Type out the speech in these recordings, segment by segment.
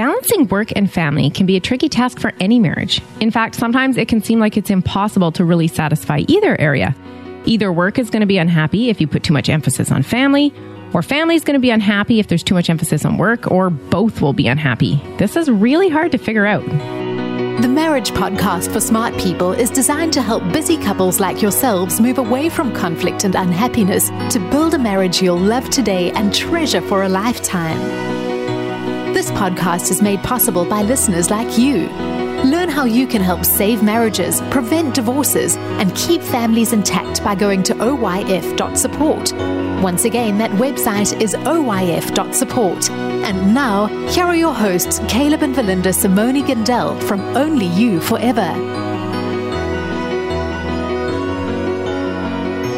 Balancing work and family can be a tricky task for any marriage. In fact, sometimes it can seem like it's impossible to really satisfy either area. Either work is going to be unhappy if you put too much emphasis on family, or family is going to be unhappy if there's too much emphasis on work, or both will be unhappy. This is really hard to figure out. The Marriage Podcast for Smart People is designed to help busy couples like yourselves move away from conflict and unhappiness to build a marriage you'll love today and treasure for a lifetime. This podcast is made possible by listeners like you. Learn how you can help save marriages, prevent divorces, and keep families intact by going to oyf.support. Once again, that website is oyf.support. And now, here are your hosts, Caleb and Verlinda Simonyi-Gindele from Only You Forever.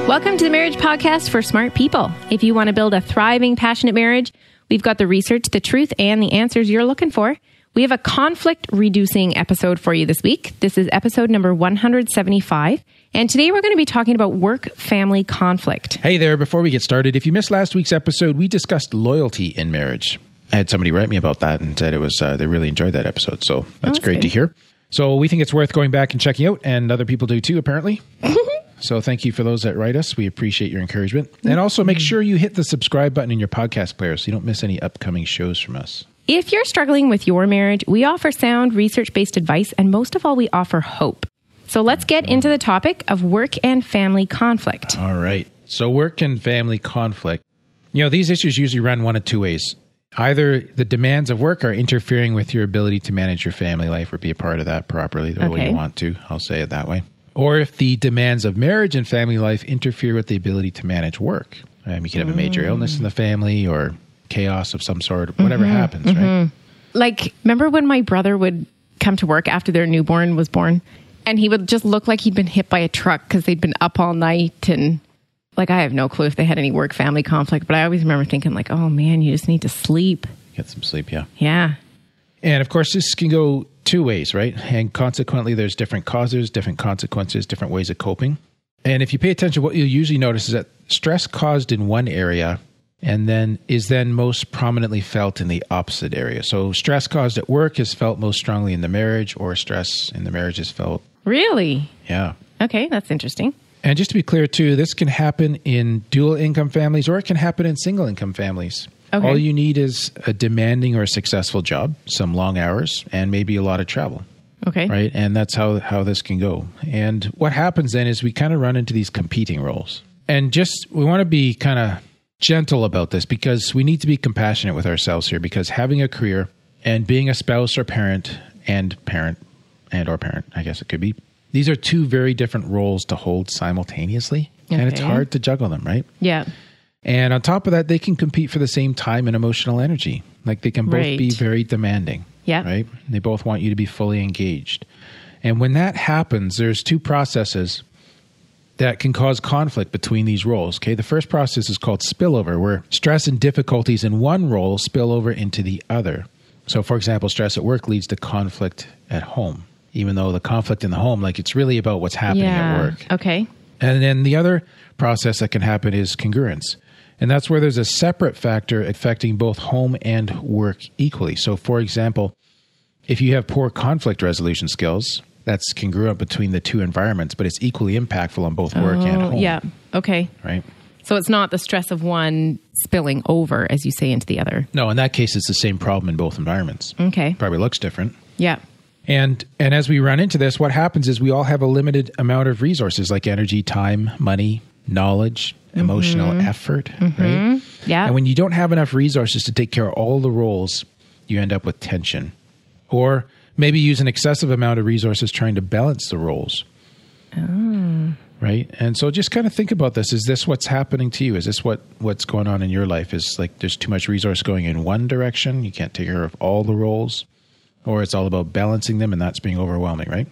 Welcome to the Marriage Podcast for Smart People. If you want to build a thriving, passionate marriage, we've got the research, the truth, and the answers you're looking for. We have a conflict reducing episode for you this week. This is episode number 175. And today we're going to be talking about work family conflict. Hey there, before we get started, if you missed last week's episode, we discussed loyalty in marriage. I had somebody write me about that and said it was uh, they really enjoyed that episode. So that's, that's great good. to hear. So we think it's worth going back and checking out, and other people do too, apparently. so thank you for those that write us. We appreciate your encouragement. And also make mm-hmm. sure you hit the subscribe button in your podcast player so you don't miss any upcoming shows from us. If you're struggling with your marriage, we offer sound, research based advice, and most of all, we offer hope. So let's get into the topic of work and family conflict. All right. So, work and family conflict. You know, these issues usually run one of two ways. Either the demands of work are interfering with your ability to manage your family life or be a part of that properly the way you want to. I'll say it that way. Or if the demands of marriage and family life interfere with the ability to manage work. Um, you could have a major illness in the family or chaos of some sort, whatever happens, right? Like, remember when my brother would come to work after their newborn was born and he would just look like he'd been hit by a truck because they'd been up all night and like I have no clue if they had any work family conflict, but I always remember thinking like, "Oh man, you just need to sleep." Get some sleep, yeah. Yeah. And of course, this can go two ways, right? And consequently, there's different causes, different consequences, different ways of coping. And if you pay attention, what you'll usually notice is that stress caused in one area and then is then most prominently felt in the opposite area. So stress caused at work is felt most strongly in the marriage, or stress in the marriage is felt, Really? yeah. Okay, that's interesting. And just to be clear, too, this can happen in dual income families or it can happen in single income families. Okay. All you need is a demanding or a successful job, some long hours, and maybe a lot of travel. Okay. right? And that's how how this can go. And what happens then is we kind of run into these competing roles. And just we want to be kind of gentle about this because we need to be compassionate with ourselves here because having a career and being a spouse or parent and parent and or parent, I guess it could be. These are two very different roles to hold simultaneously. And it's hard to juggle them, right? Yeah. And on top of that, they can compete for the same time and emotional energy. Like they can both Right. be very demanding. Yeah. Right? They both want you to be fully engaged. And when that happens, there's two processes that can cause conflict between these roles. Okay. The first process is called spillover, where stress and difficulties in one role spill over into the other. So, for example, stress at work leads to conflict at home, even though the conflict in the home, like it's really about what's happening yeah. at work. Okay. And then the other process that can happen is congruence. And that's where there's a separate factor affecting both home and work equally. So, for example, if you have poor conflict resolution skills, that's congruent between the two environments, but it's equally impactful on both work and Oh, home. yeah. Okay. Right? So it's not the stress of one spilling over, as you say, into the other. No, in that case, it's the same problem in both environments. Okay. Probably looks different. Yeah. And and as we run into this, what happens is we all have a limited amount of resources like energy, time, money, knowledge, emotional mm-hmm. effort, right? Mm-hmm. Yeah. And when you don't have enough resources to take care of all the roles, you end up with tension. Or maybe use an excessive amount of resources trying to balance the roles. Oh. Right? And so just kind of think about this. Is this what's happening to you? Is this what what's going on in your life? Is like there's too much resource going in one direction, you can't take care of all the roles, or it's all about balancing them and that's being overwhelming, right?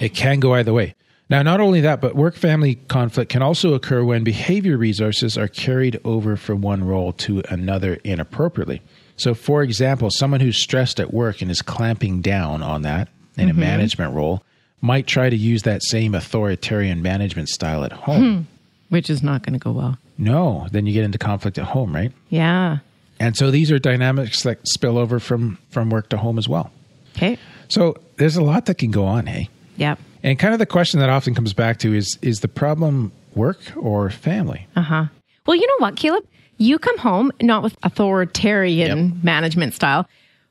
It can go either way. Now, not only that, but work family conflict can also occur when behavior resources are carried over from one role to another inappropriately. So, for example, someone who's stressed at work and is clamping down on that in a mm-hmm. management role might try to use that same authoritarian management style at home. Hmm. Which is not going to go well. No, then you get into conflict at home, right? Yeah. And so these are dynamics that spill over from from work to home as well. Okay. So there's a lot that can go on, hey. Yep. And kind of the question that often comes back to is is the problem work or family? Uh huh. Well, you know what, Caleb? You come home not with authoritarian Yep. management style,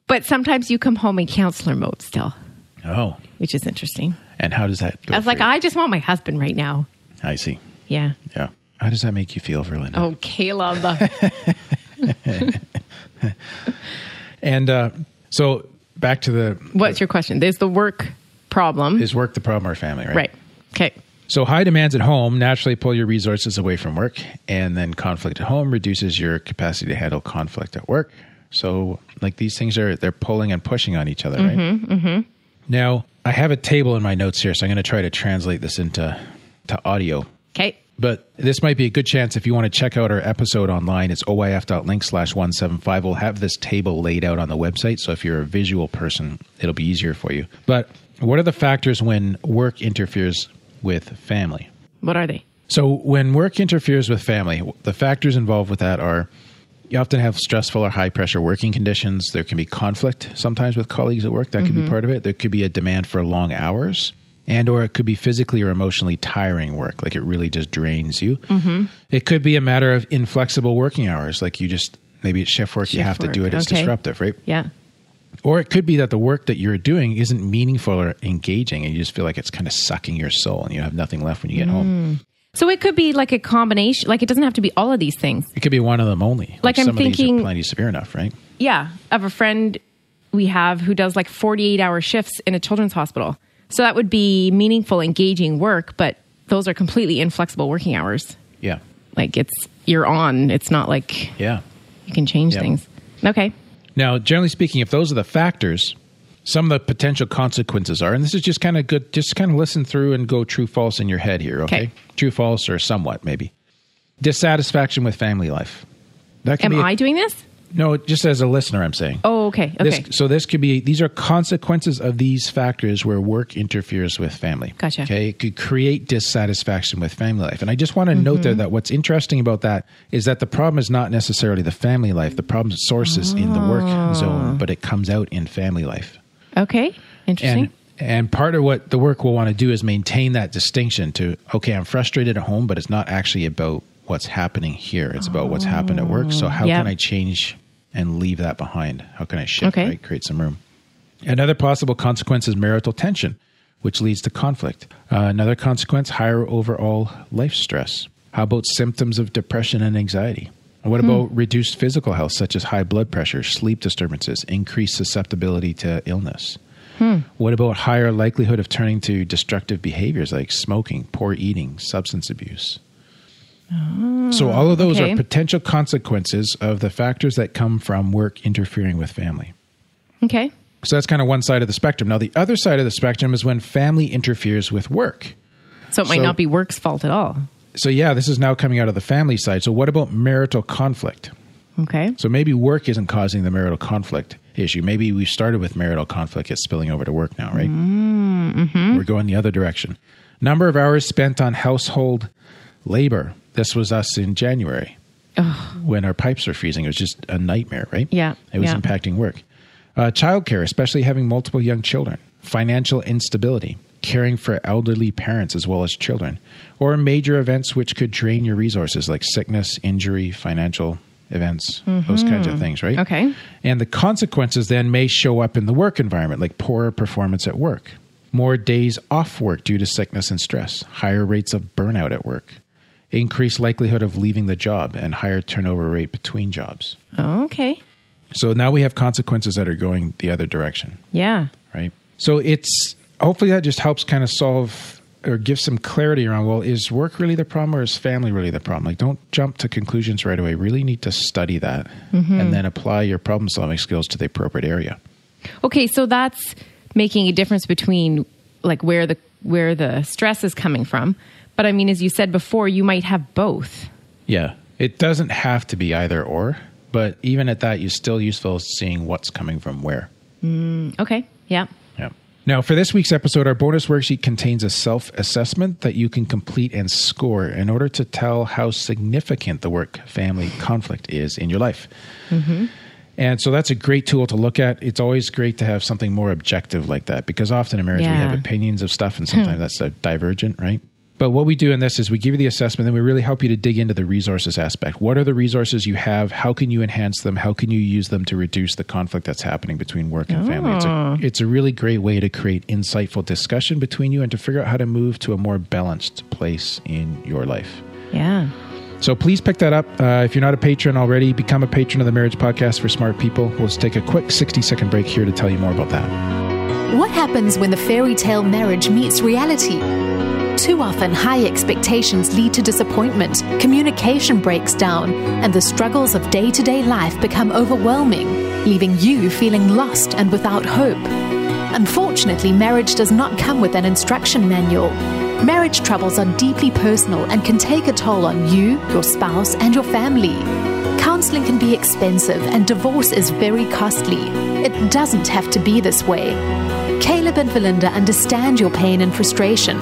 but sometimes you come home in counselor mode still, Oh. which is interesting. And how does that go? I was like, you? I just want my husband right now. I see. Yeah. Yeah. How does that make you feel, Verlinda? Oh, Caleb. And uh, so back to the What's your question? There's the work problem. is work the problem or family, right? right. Okay. So high demands at home naturally pull your resources away from work, and then conflict at home reduces your capacity to handle conflict at work. So like these things are they're pulling and pushing on each other, right? Mm-hmm, Now I have a table in my notes here, so I'm going to try to translate this into to audio. Okay. But this might be a good chance if you want to check out our episode online. It's oyf.link slash 175. We'll have this table laid out on the website. So if you're a visual person, it'll be easier for you. But what are the factors when work interferes with family? What are they? So when work interferes with family, the factors involved with that are you often have stressful or high pressure working conditions. There can be conflict sometimes with colleagues at work. That could be mm-hmm. part of it. There could be a demand for long hours and or it could be physically or emotionally tiring work like it really just drains you. Mm-hmm. It could be a matter of inflexible working hours like you just maybe it's shift work you Shift have to do it it's okay. disruptive, right? Yeah. Or it could be that the work that you're doing isn't meaningful or engaging and you just feel like it's kind of sucking your soul and you have nothing left when you get home. Mm. So it could be like a combination. Like it doesn't have to be all of these things. It could be one of them only. Like, I'm of these thinking- plenty severe enough, right? Yeah. Of a friend we have who does like 48 hour shifts in a children's hospital. So that would be meaningful, engaging work, but those are completely inflexible working hours. Yeah, Like it's, you're on. It's not like yeah. you can change Yep. things. Okay. Now, generally speaking, if those are the factors, some of the potential consequences are, and this is just kind of good, just kind of listen through and go true false in your head here, okay? Okay. True false or somewhat maybe. Dissatisfaction with family life. That can Am a- I doing this? No, just as a listener, I'm saying. Oh, okay. Okay. This, so this could be these are consequences of these factors where work interferes with family. Gotcha. Okay, it could create dissatisfaction with family life, and I just want to note Mm-hmm. there that what's interesting about that is that the problem is not necessarily the family life. The problem sources is in the work Ah. zone, but it comes out in family life. okay. Interesting. And and part of what the work will want to do is maintain that distinction to okay, I'm frustrated at home, but it's not actually about what's happening here. It's about what's happened at work. So how Yep. can I change and leave that behind? How can I shift, Okay. right? Create some room. Another possible consequence is marital tension, which leads to conflict. Uh, another consequence, higher overall life stress. How about symptoms of depression and anxiety? And What about reduced physical health, such as high blood pressure, sleep disturbances, increased susceptibility to illness? What about higher likelihood of turning to destructive behaviors like smoking, poor eating, substance abuse? So, all of those okay. are potential consequences of the factors that come from work interfering with family. okay. So, that's kind of one side of the spectrum. Now, the other side of the spectrum is when family interferes with work. So it might So- not be work's fault at all. So, yeah, this is now coming out of the family side. So, what about marital conflict? Okay. So, maybe work isn't causing the marital conflict issue. Maybe we started with marital conflict, it's spilling over to work now, right? Mm-hmm. We're going the other direction. Number of hours spent on household labor. This was us in January when our pipes were freezing. It was just a nightmare, right? Yeah, It was yeah. impacting work. Uh, childcare, especially having multiple young children. Financial instability, caring for elderly parents as well as children. Or major events which could drain your resources like sickness, injury, financial events, those kinds of things, right? Mm-hmm. Okay. And the consequences then may show up in the work environment, like poorer performance at work, more days off work due to sickness and stress, higher rates of burnout at work, increased likelihood of leaving the job, and higher turnover rate between jobs. Okay. So now we have consequences that are going the other direction, Yeah. right? So it's hopefully that just helps kind of solve or give some clarity around well, is work really the problem or is family really the problem? Like, don't jump to conclusions right away. Really need to study that mm-hmm. and then apply your problem solving skills to the appropriate area. Okay, so that's making a difference between like where the where the stress is coming from. But I mean, as you said before, you might have both. Yeah. It doesn't have to be either or, but even at that, you're still useful seeing what's coming from where. Mm, okay. Yeah. Yeah. Now, for this week's episode, our bonus worksheet contains a self assessment that you can complete and score in order to tell how significant the work family conflict is in your life. Mm-hmm. And so that's a great tool to look at. It's always great to have something more objective like that because often in marriage we have opinions of stuff and sometimes that's divergent, right? But what we do in this is we give you the assessment, then we really help you to dig into the resources aspect. What are the resources you have? How can you enhance them? How can you use them to reduce the conflict that's happening between work and family? It's a, it's a really great way to create insightful discussion between you and to figure out how to move to a more balanced place in your life. Yeah. So please pick that up. Uh, if you're not a patron already, become a patron of the Marriage Podcast for Smart People. We'll just take a quick 60 second break here to tell you more about that. What happens when the fairy tale marriage meets reality? Too often, high expectations lead to disappointment, communication breaks down, and the struggles of day to day life become overwhelming, leaving you feeling lost and without hope. Unfortunately, marriage does not come with an instruction manual. Marriage troubles are deeply personal and can take a toll on you, your spouse, and your family. Counseling can be expensive and divorce is very costly. It doesn't have to be this way. Caleb and Verlinda understand your pain and frustration.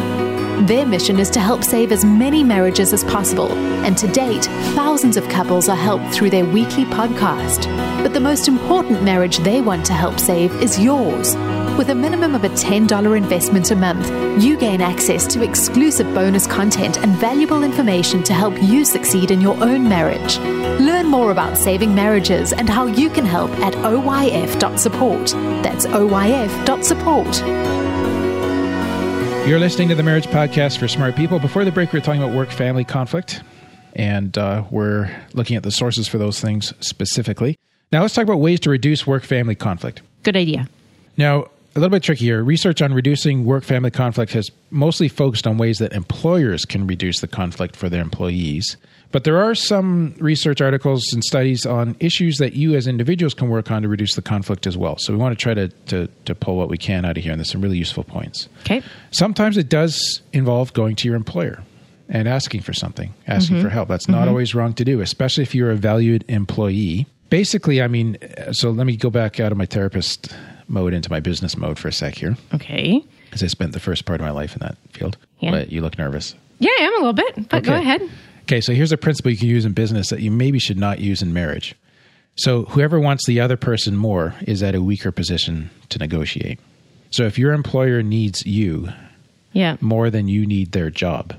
Their mission is to help save as many marriages as possible, and to date, thousands of couples are helped through their weekly podcast. But the most important marriage they want to help save is yours. With a minimum of a $10 investment a month, you gain access to exclusive bonus content and valuable information to help you succeed in your own marriage. Learn more about saving marriages and how you can help at oyf.support. That's oyf.support. You're listening to the Marriage Podcast for Smart People. Before the break, we were talking about work family conflict, and uh, we're looking at the sources for those things specifically. Now, let's talk about ways to reduce work family conflict. Good idea. Now, a little bit trickier. Research on reducing work family conflict has mostly focused on ways that employers can reduce the conflict for their employees. But there are some research articles and studies on issues that you as individuals can work on to reduce the conflict as well. So we want to try to, to, to pull what we can out of here, and there's some really useful points. Okay. Sometimes it does involve going to your employer and asking for something, asking mm-hmm. for help. That's not mm-hmm. always wrong to do, especially if you're a valued employee. Basically, I mean, so let me go back out of my therapist mode into my business mode for a sec here, Okay. because I spent the first part of my life in that field. Yeah. But you look nervous. Yeah, I am a little bit, but go ahead. Okay, so here's a principle you can use in business that you maybe should not use in marriage. So whoever wants the other person more is at a weaker position to negotiate. So if your employer needs you Yeah. more than you need their job,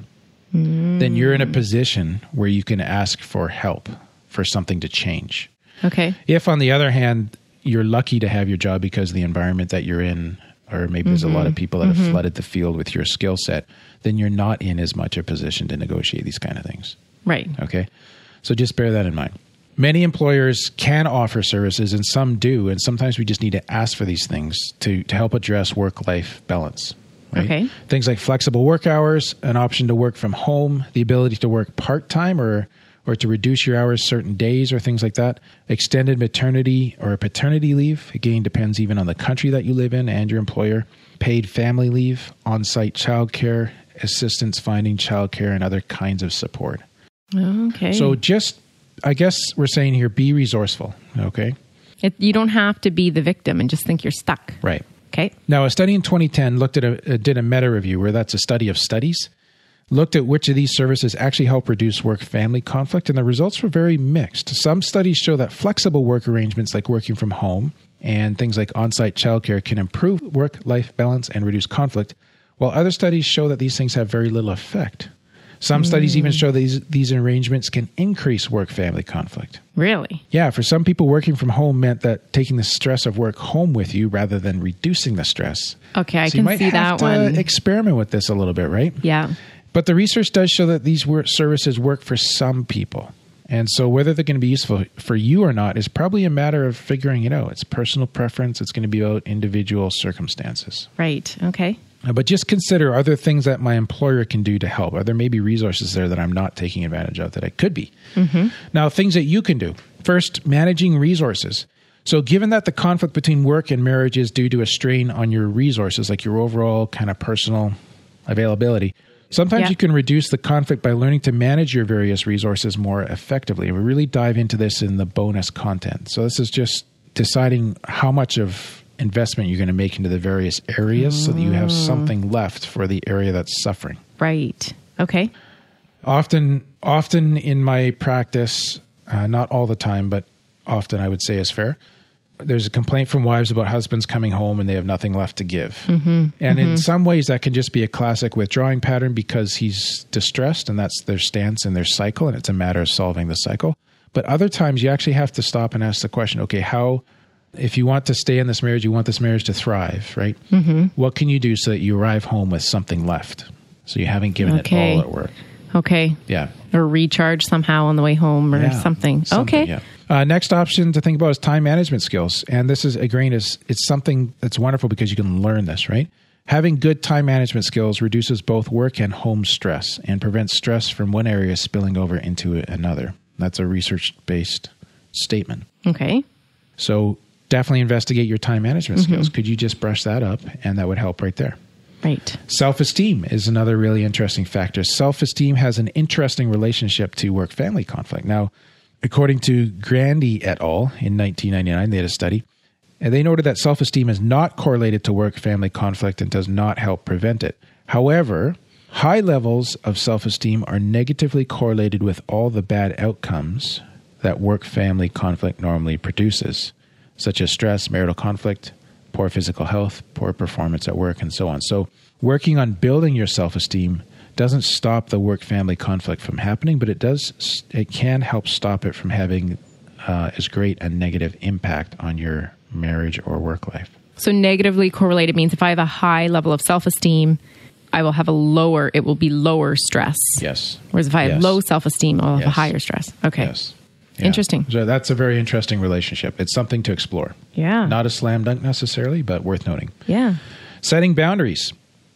then you're in a mm. position where you can ask for help for something to change. Okay. If, on the other hand, you're lucky to have your job because the environment that you're in, or maybe there's a lot of mm-hmm. people that have mm-hmm. flooded the field with your skill set, then you're not in as much a position to negotiate these kind of things. Right. Okay. So just bear that in mind. Many employers can offer services and some do. And sometimes we just need to ask for these things to, to help address work life balance. Right? Okay. Things like flexible work hours, an option to work from home, the ability to work part time or or to reduce your hours certain days or things like that. Extended maternity or paternity leave, again, depends even on the country that you live in and your employer. Paid family leave, on site childcare, assistance finding childcare, and other kinds of support. Okay. So just, I guess we're saying here, be resourceful. Okay. it, you don't have to be the victim and just think you're stuck. Right. Okay. Now, a study in 2010 looked at a, did a meta review where that's a study of studies, looked at which of these services actually help reduce work family conflict, and the results were very mixed. Some studies show that flexible work arrangements like working from home and things like on site childcare can improve work life balance and reduce conflict, while other studies show that these things have very little effect. Some studies even hmm. show that these, these arrangements can increase work family conflict. Really? Yeah, for some people, working from home meant that taking the stress of work home with you rather than reducing the stress. Okay, I So you can see that one. Experiment with this a little bit, right? yeah. But the research does show that these work services work for some people. And so whether they're going to be useful for you or not is probably a matter of figuring it out. It's personal preference, it's going to be about individual circumstances. Right. Okay. Uh, But just consider are there things that my employer can do to help? Are there maybe resources there that I'm not taking advantage of that I could be? Now, things that you can do. First, managing resources. So, given that the conflict between work and marriage is due to a strain on your resources, like your overall kind of personal availability, sometimes Yeah. you can reduce the conflict by learning to manage your various resources more effectively. And we really dive into this in the bonus content. So, this is just deciding how much of investment you're going to make into the various areas so that you have something left for the area that's suffering. Right. Okay. Often, often in my practice, uh, not all the time, but often I would say is fair. There's a complaint from wives about husbands coming home and they have nothing left to give. Mm-hmm. And in some ways, that can just be a classic withdrawing pattern because he's distressed and that's their stance and their cycle, and it's a matter of solving the cycle. But other times, you actually have to stop and ask the question okay, how, if you want to stay in this marriage, you want this marriage to thrive, right? Mm-hmm. What can you do so that you arrive home with something left? So you haven't given Okay. it all at work. Okay. Yeah. Or recharge somehow on the way home or Yeah, something. Okay. yeah. Uh, next option to think about is time management skills, and this is again is it's something that's wonderful because you can learn this, right? Having good time management skills reduces both work and home stress and prevents stress from one area spilling over into another. That's a research based statement. Okay. So definitely investigate your time management Mm-hmm. skills. Could you just brush that up, and that would help right there. Right. Self esteem is another really interesting factor. Self esteem has an interesting relationship to work family conflict. Now, according to Grandey et al. in 1999, they had a study, and they noted that self esteem is not correlated to work family conflict and does not help prevent it. However, high levels of self esteem are negatively correlated with all the bad outcomes that work family conflict normally produces, such as stress, marital conflict, poor physical health, poor performance at work, and so on. So, working on building your self esteem doesn't stop the work family conflict from happening, but it does, it can help stop it from having uh, as great a negative impact on your marriage or work life. So negatively correlated means if I have a high level of self esteem, I will have a lower, it will be lower stress. Yes. Whereas if I have low self esteem, I'll have a higher stress. Okay. Yes. Yeah. Interesting. So that's a very interesting relationship. It's something to explore. Yeah. Not a slam dunk necessarily, but worth noting. yeah. Setting boundaries.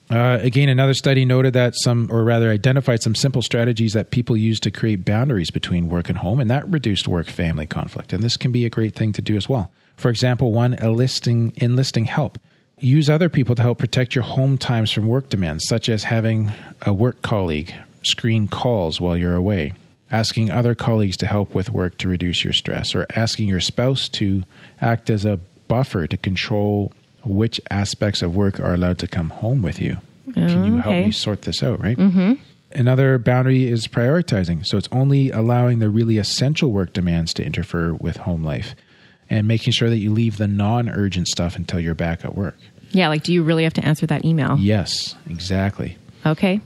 Uh, again, another study noted that some, or rather identified some simple strategies that people use to create boundaries between work and home, and that reduced work family conflict. And this can be a great thing to do as well. For example, one, enlisting, enlisting help. Use other people to help protect your home times from work demands, such as having a work colleague screen calls while you're away, asking other colleagues to help with work to reduce your stress, or asking your spouse to act as a buffer to control which aspects of work are allowed to come home with you. Can you help okay. me sort this out, right? Mm-hmm. Another boundary is prioritizing. So it's only allowing the really essential work demands to interfere with home life and making sure that you leave the non urgent stuff until you're back at work. Yeah. Like, do you really have to answer that email? Yes, exactly. Okay.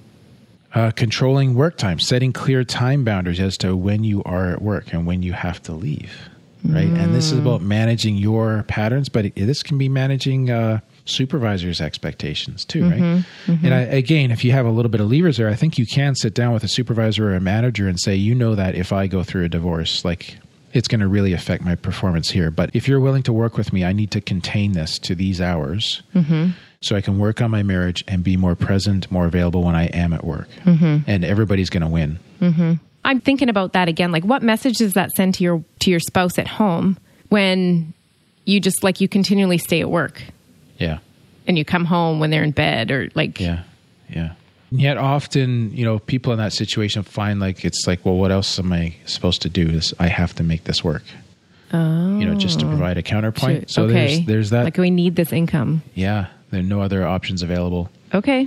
Uh, controlling work time, setting clear time boundaries as to when you are at work and when you have to leave, right? And this is mm. about managing your patterns, but it, this can be managing uh, supervisors' expectations too, right? Mm-hmm, mm-hmm. And I, again, if you have a little bit of levers there, I think you can sit down with a supervisor or a manager and say, you know, that if I go through a divorce, like it's going to really affect my performance here. But if you're willing to work with me, I need to contain this to these hours mm-hmm. so I can work on my marriage and be more present, more available when I am at work. And everybody's going to win. I'm thinking about that again. Like, what message does that send to your to your spouse at home when you just like you continually stay at work Yeah. and you come home when they're in bed or like Yeah. Yeah. And yet often, you know, people in that situation find like it's like, well, what else am I supposed to do? Is I have to make this work. Oh. You know, just to oh. provide a counterpoint. Shoot, So okay. there's there's that like we need this income. yeah, there are no other options available. Okay.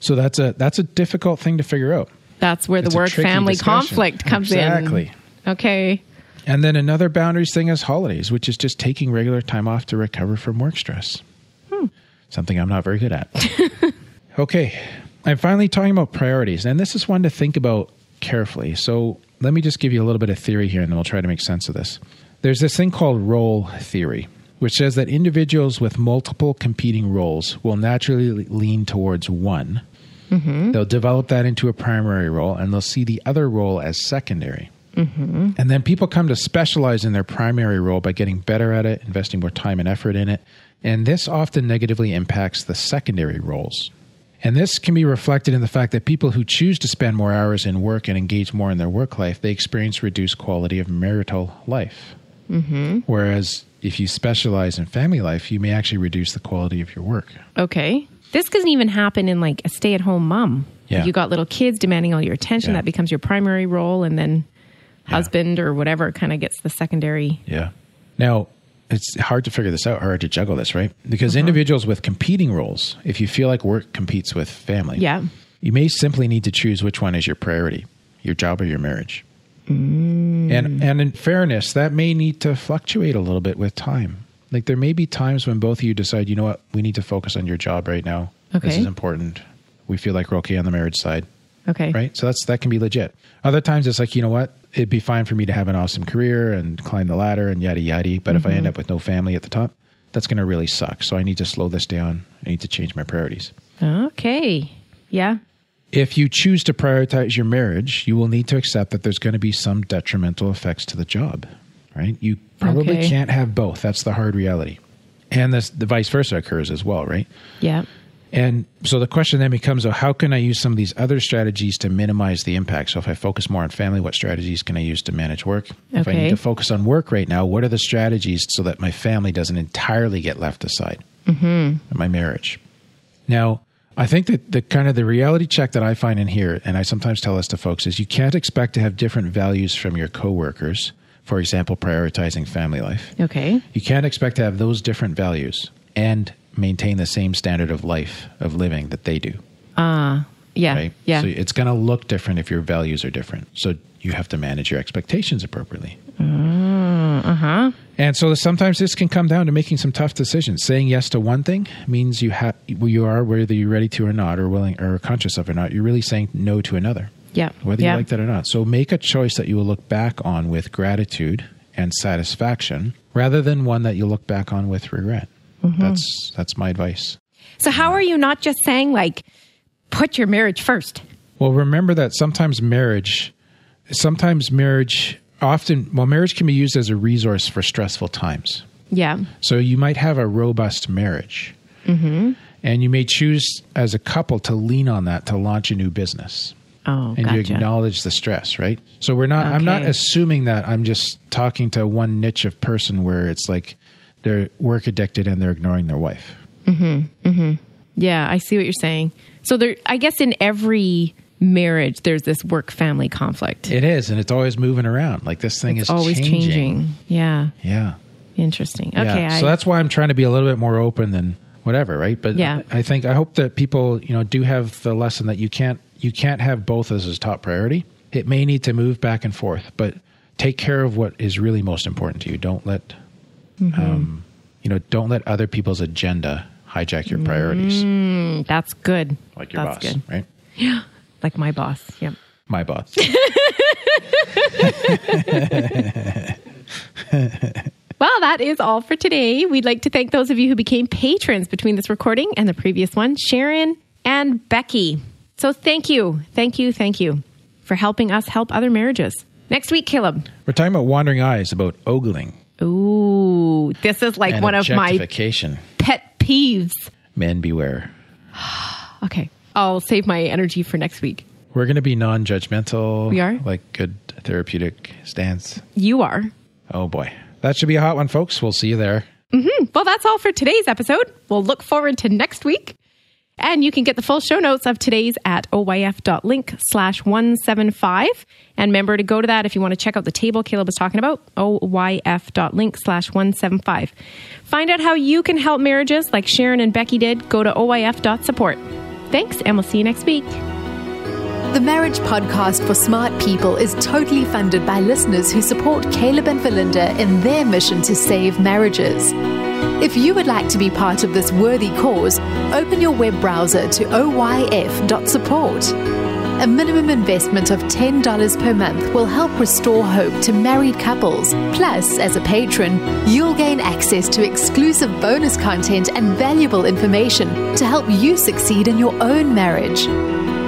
So that's a that's a difficult thing to figure out. That's where the It's a work family discussion. conflict comes Exactly. in. Exactly. Okay. And then another boundaries thing is holidays, which is just taking regular time off to recover from work stress. Hmm. Something I'm not very good at. okay. I'm finally talking about priorities, and this is one to think about carefully. So let me just give you a little bit of theory here, and then we'll try to make sense of this. There's this thing called role theory, which says that individuals with multiple competing roles will naturally lean towards one. They'll develop that into a primary role, and they'll see the other role as secondary. And then people come to specialize in their primary role by getting better at it, investing more time and effort in it. And this often negatively impacts the secondary roles. And this can be reflected in the fact that people who choose to spend more hours in work and engage more in their work life, they experience reduced quality of marital life. Mm-hmm. Whereas if you specialize in family life, you may actually reduce the quality of your work. Okay. This doesn't even happen in like a stay at home mom. Yeah. You got little kids demanding all your attention. Yeah. That becomes your primary role. And then husband or whatever kind of gets the secondary. Yeah. Now, it's hard to figure this out, hard to juggle this, right? Because mm-hmm. individuals with competing roles, if you feel like work competes with family, Yeah. you may simply need to choose which one is your priority, your job or your marriage. Mm. And and in fairness, that may need to fluctuate a little bit with time. Like there may be times when both of you decide, you know what, we need to focus on your job right now. This is important. We feel like we're okay on the marriage side Okay. right? So that's that can be legit. Other times it's like, you know what? It'd be fine for me to have an awesome career and climb the ladder and yada yada. But if I end mm-hmm. up with no family at the top, that's going to really suck. So I need to slow this down. I need to change my priorities. Okay. Yeah. If you choose to prioritize your marriage, you will need to accept that there's going to be some detrimental effects to the job, right? You probably Okay. can't have both. That's the hard reality. And this, the vice versa occurs as well, right? Yeah. And so the question then becomes, oh, how can I use some of these other strategies to minimize the impact? So if I focus more on family, what strategies can I use to manage work? If I need to focus on work right now, what are the strategies so that my family doesn't entirely get left aside? Mm-hmm. My marriage. Now, I think that the kind of the reality check that I find in here, and I sometimes tell this to folks, is you can't expect to have different values from your coworkers. For example, prioritizing family life. Okay. You can't expect to have those different values and maintain the same standard of life of living that they do, Ah. Yeah. right? Yeah. So it's going to look different if your values are different. So you have to manage your expectations appropriately. uh huh. And so sometimes this can come down to making some tough decisions. Saying yes to one thing means you have you are whether you're ready to or not, or willing or conscious of or not. You're really saying no to another, Yeah. whether yeah. you like that or not. So make a choice that you will look back on with gratitude and satisfaction, rather than one that you look back on with regret. Mm-hmm. That's that's my advice. So how are you not just saying like, put your marriage first? Well, remember that sometimes marriage, sometimes marriage, often, well, marriage can be used as a resource for stressful times. Yeah. So you might have a robust marriage, Mm-hmm. and you may choose as a couple to lean on that to launch a new business. Oh, And you acknowledge the stress, right? So we're not. I'm not assuming that I'm just talking to one niche of person where it's like they're work addicted and they're ignoring their wife. Mm-hmm, mm-hmm. Yeah, I see what you're saying. So there, I guess in every marriage, there's this work family conflict. It is, and it's always moving around. Like this thing it's is always changing. Yeah. Yeah. Interesting. Okay. Yeah. I, so that's why I'm trying to be a little bit more open than whatever, right? But Yeah. I think I hope that people, you know, do have the lesson that you can't you can't have both as a top priority. It may need to move back and forth, but take care of what is really most important to you. Don't let Mm-hmm. um, you know, don't let other people's agenda hijack your priorities. Mm, that's good. Like your that's boss, good. right? Yeah, like my boss. Yep. My boss. Well, that is all for today. We'd like to thank those of you who became patrons between this recording and the previous one, Sharon and Becky. So thank you, thank you, thank you for helping us help other marriages. Next week, Caleb. We're talking about wandering eyes, about ogling Ooh, this is like and one of my pet peeves. Men beware. Okay, I'll save my energy for next week. We're going to be non-judgmental. We are? like good therapeutic stance. You are. Oh boy. That should be a hot one, folks. We'll see you there. Mm-hmm. Well, that's all for today's episode. We'll look forward to next week. And you can get the full show notes of today's at oyf.link slash 175. And remember to go to that if you want to check out the table Caleb was talking about, oyf.link slash 175. Find out how you can help marriages like Sharon and Becky did. Go to oyf.support. Thanks, and we'll see you next week. The Marriage Podcast for Smart People is totally funded by listeners who support Caleb and Verlinda in their mission to save marriages. If you would like to be part of this worthy cause, open your web browser to oyf.support. A minimum investment of $10 per month will help restore hope to married couples. Plus, as a patron, you'll gain access to exclusive bonus content and valuable information to help you succeed in your own marriage.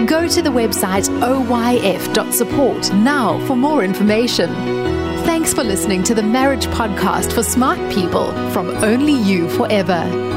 Go to the website oyf.support now for more information. Thanks for listening to the Marriage Podcast for Smart People from Only You Forever.